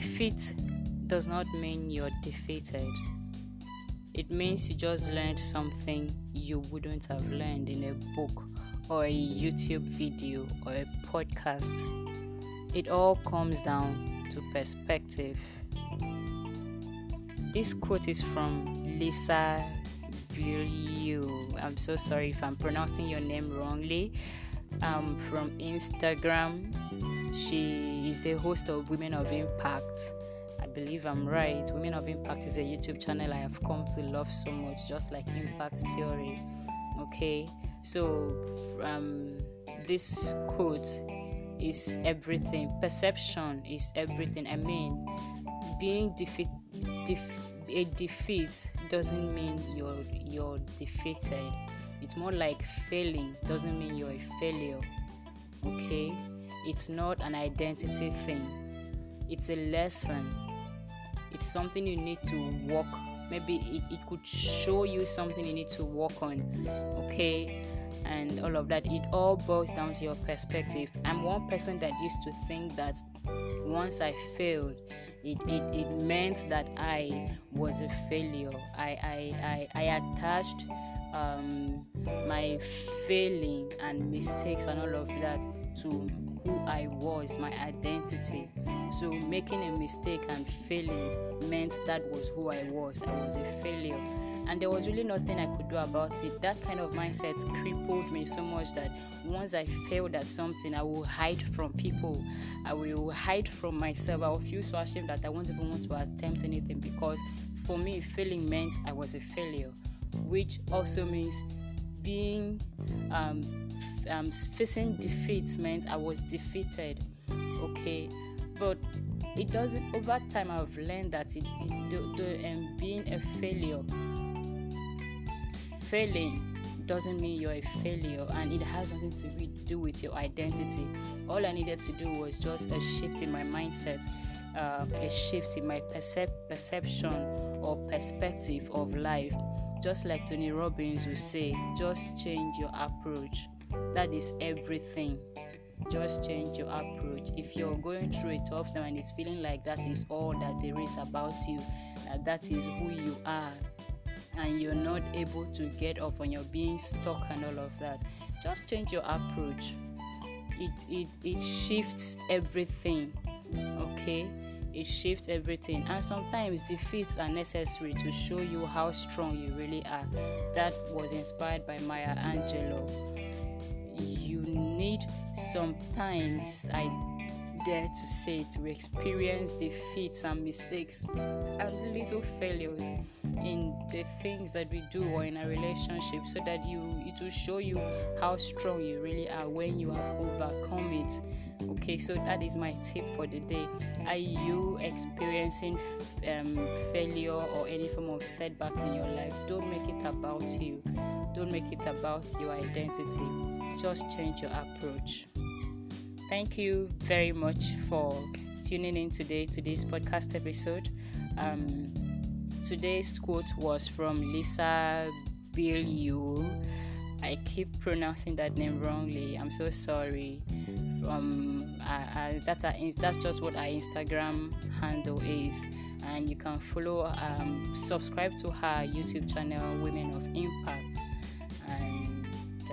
defeat does not mean you're defeated. It means you just learned something you wouldn't have learned in a book or a YouTube video or a podcast. It all comes down to perspective. This quote is from Lisa Bilyeu. I'm so sorry if I'm pronouncing your name wrongly. Um, from Instagram. She is the host of Women of Impact I believe I'm right. Women of Impact is a YouTube channel I have come to love so much, just like Impact Theory. Okay, so um, this quote is everything. Perception is everything. I mean, being defeat, def- a defeat doesn't mean you're you're defeated. It's more like failing doesn't mean you're a failure. Okay, it's not an identity thing. It's a lesson. It's something you need to work maybe it, it could show you something you need to work on okay? And all of that. It all boils down to your perspective. I'm one person that used to think that once i failed it, it, it meant that i was a failure. I i i, I attached um, my failing and mistakes and all of that to who I was, my identity. So making a mistake and failing meant that was who I was. I was a failure. And there was really nothing I could do about it. That kind of mindset crippled me so much that once I failed at something, I will hide from people. I will hide from myself. I will feel so ashamed that I won't even want to attempt anything because for me, failing meant I was a failure, which also means being um, um, facing defeat meant I was defeated. Okay, but it doesn't. Over time, I've learned that it, it the, um, being a failure, failing doesn't mean you're a failure and it has nothing to do with your identity. All I needed to do was just a shift in my mindset, uh, a shift in my percep- perception or perspective of life. Just like Tony Robbins would say, just change your approach. That is everything. Just change your approach. If you're going through a tough time and it's feeling like that is all that there is about you, that that is who you are, and you're not able to get off when you're being stuck and all of that, just change your approach. It it it shifts everything. Okay? It shifts everything. And sometimes defeats are necessary to show you how strong you really are. That was inspired by Maya Angelou you need sometimes I dare to say to experience defeats and mistakes and little failures in the things that we do or in a relationship so that you it will show you how strong you really are when you have overcome it. Okay so that is my tip for the day. Are you experiencing um, failure or any form of setback in your life? Don't make it about you don't make it about your identity just change your approach thank you very much for tuning in today to this podcast episode um, today's quote was from lisa Bilyeu. I keep pronouncing that name wrongly. I'm so sorry. Um, I, I, that's, a, that's just what our Instagram handle is, and you can follow, um, subscribe to her YouTube channel, Women of Impact,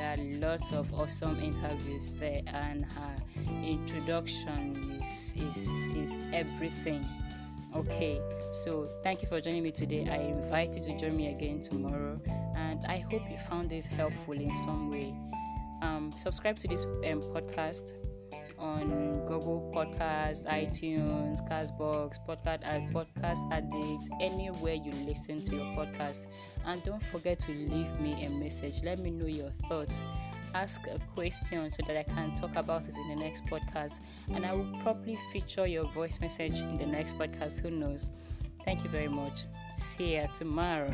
there are lots of awesome interviews there, and her introduction is is is everything. Okay, so thank you for joining me today. I invite you to join me again tomorrow, and I hope you found this helpful in some way. Um, subscribe to this um, podcast on Google Podcast, iTunes, Castbox, Podcast at Podcast Addict, anywhere you listen to your podcast. And don't forget to leave me a message. Let me know your thoughts. Ask a question so that I can talk about it in the next podcast, and I will probably feature your voice message in the next podcast. Who knows? Thank you very much. See you tomorrow.